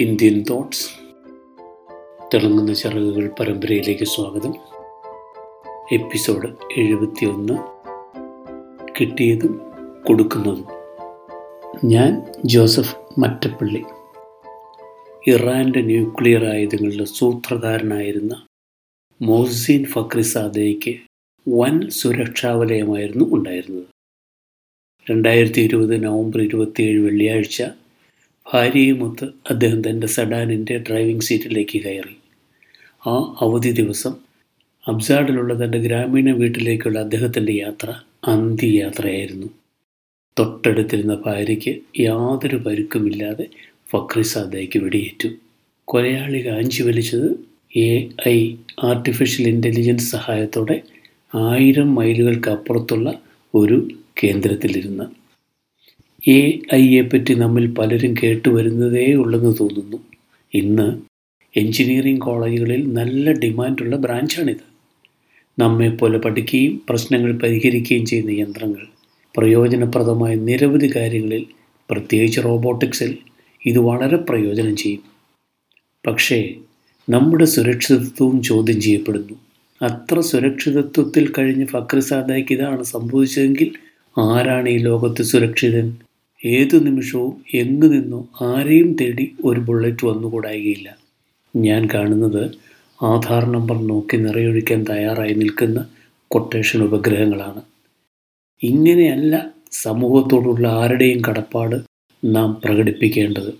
Indian thoughts. തിളങ്ങുന്ന ചിറകുകൾ പരമ്പരയിലേക്ക് സ്വാഗതം. എപ്പിസോഡ് എഴുപത്തിയൊന്ന്. കിട്ടിയതും കൊടുക്കുന്നതും. ഞാൻ ജോസഫ് മറ്റപ്പള്ളി. ഇറാന്റെ ന്യൂക്ലിയർ ആയുധങ്ങളുടെ സൂത്രധാരനായിരുന്ന മോഹ്സീൻ ഫക്രിസാദയ്ക്ക് വൻ സുരക്ഷാ വലയമായിരുന്നു ഉണ്ടായിരുന്നത്. രണ്ടായിരത്തി ഇരുപത് നവംബർ ഇരുപത്തിയേഴ് വെള്ളിയാഴ്ച ഭാര്യയുമൊത്ത് അദ്ദേഹം തന്റെ സെഡാനിന്റെ ഡ്രൈവിംഗ് സീറ്റിലേക്ക് കയറി. ആ അവധി ദിവസം അബ്സാഡിലുള്ള തന്റെ ഗ്രാമീണ വീട്ടിലേക്കുള്ള അദ്ദേഹത്തിന്റെ യാത്ര അന്ത്യയാത്രയായിരുന്നു. തൊട്ടടുത്തിരുന്ന ഭാര്യയ്ക്ക് യാതൊരു പരുക്കുമില്ലാതെ ഫക്രിസാദയ്ക്ക് വെടിയേറ്റു. കൊലയാളി കാഞ്ചി വലിച്ചത് എ ഐ ആർട്ടിഫിഷ്യൽ ഇന്റലിജൻസ് സഹായത്തോടെ ആയിരം മൈലുകൾക്ക് അപ്പുറത്തുള്ള ഒരു കേന്ദ്രത്തിലിരുന്ന്. എ പറ്റി നമ്മിൽ പലരും കേട്ടുവരുന്നതേ ഉള്ളെന്ന് തോന്നുന്നു. ഇന്ന് എഞ്ചിനീയറിംഗ് കോളേജുകളിൽ നല്ല ഡിമാൻഡുള്ള ബ്രാഞ്ചാണിത്. നമ്മെപ്പോലെ പഠിക്കുകയും പ്രശ്നങ്ങൾ പരിഹരിക്കുകയും ചെയ്യുന്ന യന്ത്രങ്ങൾ പ്രയോജനപ്രദമായ നിരവധി കാര്യങ്ങളിൽ പ്രത്യേകിച്ച് റോബോട്ടിക്സിൽ ഇത് വളരെ പ്രയോജനം ചെയ്യും. പക്ഷേ നമ്മുടെ സുരക്ഷിതത്വവും ചോദ്യം ചെയ്യപ്പെടുന്നു. അത്ര സുരക്ഷിതത്വത്തിൽ കഴിഞ്ഞ് ഫക്രിസാദയ്ക്ക് ഇതാണ് സംഭവിച്ചതെങ്കിൽ ആരാണ് ഈ ലോകത്ത് സുരക്ഷിതൻ? ഏതു നിമിഷവും എങ്ങു നിന്നോ ആരെയും തേടി ഒരു ബുള്ളറ്റ് വന്നുകൂടായികയില്ല. ഞാൻ കാണുന്നത് ആധാർ നമ്പർ നോക്കി നിറയൊഴിക്കാൻ തയ്യാറായി നിൽക്കുന്ന കൊട്ടേഷൻ ഉപഗ്രഹങ്ങളാണ്. ഇങ്ങനെയല്ല സമൂഹത്തോടുള്ള ആരുടെയും കടപ്പാട് നാം പ്രകടിപ്പിക്കേണ്ടത്.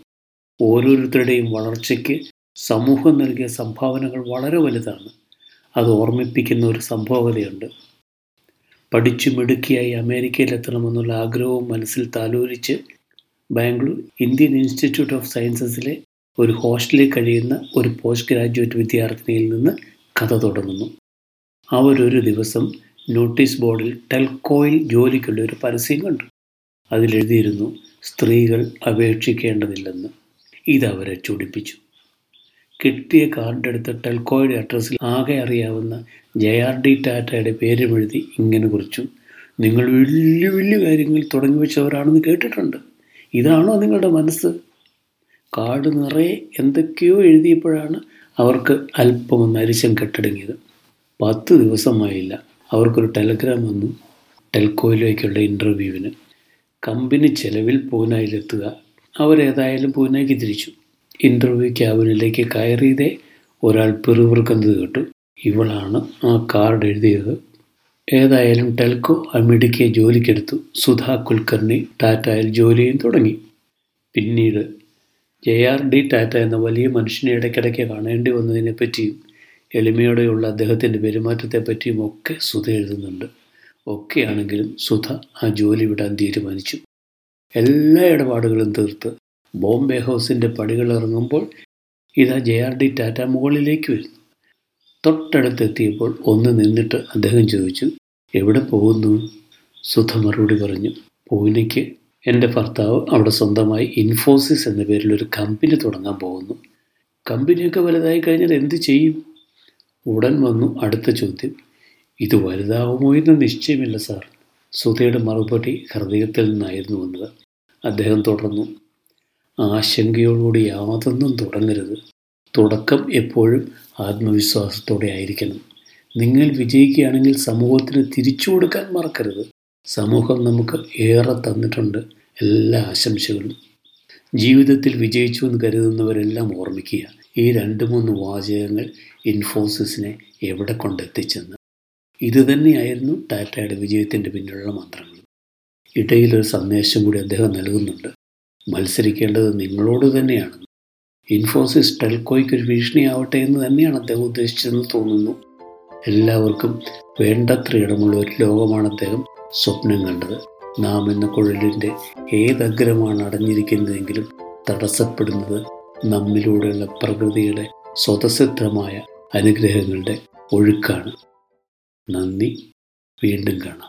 ഓരോരുത്തരുടെയും വളർച്ചയ്ക്ക് സമൂഹം നൽകിയ സംഭാവനകൾ വളരെ വലുതാണ്. അത് ഓർമ്മിപ്പിക്കുന്ന ഒരു സംഭവകതയുണ്ട് പഠിച്ചു മിടുക്കിയായി അമേരിക്കയിലെത്തണമെന്നുള്ള ആഗ്രഹവും മനസ്സിൽ താലോലിച്ച് ബാംഗ്ലൂർ ഇന്ത്യൻ ഇൻസ്റ്റിറ്റ്യൂട്ട് ഓഫ് സയൻസസിലെ ഒരു ഹോസ്റ്റലിൽ കഴിയുന്ന ഒരു പോസ്റ്റ് ഗ്രാജുവേറ്റ് വിദ്യാർത്ഥിനിയിൽ നിന്ന് കഥ തുടങ്ങുന്നു. അവരൊരു ദിവസം നോട്ടീസ് ബോർഡിൽ ടെൽക്കോയിൽ ജോലിക്കുള്ള ഒരു പരസ്യം കണ്ടു. അതിലെഴുതിയിരുന്നു സ്ത്രീകൾ അപേക്ഷിക്കേണ്ടതില്ലെന്ന്. ഇതവരെ ചൊടിപ്പിച്ചു. കിട്ടിയ കാർഡ് എടുത്ത് ടെൽക്കോയുടെ അഡ്രസ്സിൽ ആകെ അറിയാവുന്ന ജെ ആർ ഡി ടാറ്റയുടെ പേരുമെഴുതി ഇങ്ങനെ കുറിച്ചു. നിങ്ങൾ വലിയ വലിയ കാര്യങ്ങൾ തുടങ്ങി വെച്ചവരാണെന്ന് കേട്ടിട്ടുണ്ട്. ഇതാണോ നിങ്ങളുടെ മനസ്സ്? കാർഡ് നിറയെ എന്തൊക്കെയോ എഴുതിയപ്പോഴാണ് അവർക്ക് അല്പമൊന്ന് അരിശം കെട്ടടങ്ങിയത്. പത്ത് ദിവസമായില്ല. അവർക്കൊരു ടെലഗ്രാം വന്നു ടെൽക്കോയിലേക്കുള്ള ഇന്റർവ്യൂവിന് കമ്പനി ചെലവിൽ പൂനായിലെത്തുക. അവരേതായാലും പൂനയ്ക്ക് തിരിച്ചു. ഇന്റർവ്യൂ ക്യാബിനിലേക്ക് കയറിയതേ ഒരാൾ പിറുപിറുക്കുന്നത് കേട്ടു. ഇവളാണ് ആ കാർഡ് എഴുതിയത്. ഏതായാലും ടെൽക്കോ അമിടിക്കെ ജോലിക്കെടുത്തു. സുധാ കുൽക്കർണി ടാറ്റയിൽ ജോലിയും തുടങ്ങി. പിന്നീട് ജെ ആർ ഡി ടാറ്റ എന്ന വലിയ മനുഷ്യനെ ഇടയ്ക്കിടയ്ക്ക് കാണേണ്ടി വന്നതിനെപ്പറ്റിയും എളിമയോടെയുള്ള അദ്ദേഹത്തിന്റെ പെരുമാറ്റത്തെപ്പറ്റിയും ഒക്കെ സുധ എഴുതുന്നുണ്ട്. ഒക്കെയാണെങ്കിലും സുധ ആ ജോലി വിടാൻ തീരുമാനിച്ചു. എല്ലാ ഇടപാടുകളും തീർത്ത് ബോംബെ ഹൗസിന്റെ പടികൾ ഇറങ്ങുമ്പോൾ ഇതാ ജെ ആർ ഡി ടാറ്റ മുകളിലേക്ക് വരുന്നു. തൊട്ടടുത്തെത്തിയപ്പോൾ ഒന്ന് നിന്നിട്ട് അദ്ദേഹം ചോദിച്ചു എവിടെ പോകുന്നു? സുധ മറുപടി പറഞ്ഞു പൂനെക്ക്. എന്റെ ഭർത്താവ് അവിടെ സ്വന്തമായി ഇൻഫോസിസ് എന്ന പേരിൽ ഒരു കമ്പനി തുടങ്ങാൻ പോകുന്നു. കമ്പനിയൊക്കെ വലുതായി കഴിഞ്ഞാൽ എന്ത് ചെയ്യും? ഉടൻ വന്നു അടുത്ത ചോദ്യം ഇത് വലുതാവുമോ എന്ന് നിശ്ചയമില്ല സാർ. സുധയുടെ മറുപടി ഹൃദയത്തിൽ നിന്നായിരുന്നു വന്നത്. അദ്ദേഹം തുടർന്നു ആശങ്കയോടുകൂടി യാതൊന്നും തുടങ്ങരുത്. തുടക്കം എപ്പോഴും ആത്മവിശ്വാസത്തോടെ ആയിരിക്കണം. നിങ്ങൾ വിജയിക്കുകയാണെങ്കിൽ സമൂഹത്തിന് തിരിച്ചു കൊടുക്കാൻ മറക്കരുത്. സമൂഹം നമുക്ക് ഏറെ തന്നിട്ടുണ്ട് എല്ലാ ആശംസകളും. ജീവിതത്തിൽ വിജയിച്ചു എന്ന് കരുതുന്നവരെല്ലാം ഓർമ്മിക്കുക ഈ രണ്ട് മൂന്ന് വാചകങ്ങൾ ഇൻഫോസിസിനെ എവിടെ കൊണ്ടെത്തിച്ചെന്ന്. ഇതുതന്നെയായിരുന്നു ടാറ്റയുടെ വിജയത്തിന്റെ പിന്നിലുള്ള മന്ത്രങ്ങൾ. ഇടയിലൊരു സന്ദേശം കൂടി അദ്ദേഹം നൽകുന്നുണ്ട്. മത്സരിക്കേണ്ടത് നിങ്ങളോട് തന്നെയാണ്. ഇൻഫോസിസ് ടെൽക്കോയ്ക്ക് ഒരു ഭീഷണിയാവട്ടെ എന്ന് തന്നെയാണ് അദ്ദേഹം ഉദ്ദേശിച്ചതെന്ന് തോന്നുന്നു. എല്ലാവർക്കും വേണ്ടത്ര ഇടമുള്ള ഒരു ലോകമാണ് അദ്ദേഹം സ്വപ്നം കണ്ടത്. നാം എന്ന കുഴലിന്റെ ഏതഗ്രമാണ് അടഞ്ഞിരിക്കുന്നതെങ്കിലും തടസ്സപ്പെടുന്നത് നമ്മിലൂടെയുള്ള പ്രകൃതിയുടെ സ്വതസിദ്ധമായ അനുഗ്രഹങ്ങളുടെ ഒഴുക്കാണ്. നന്ദി. വീണ്ടും കാണാം.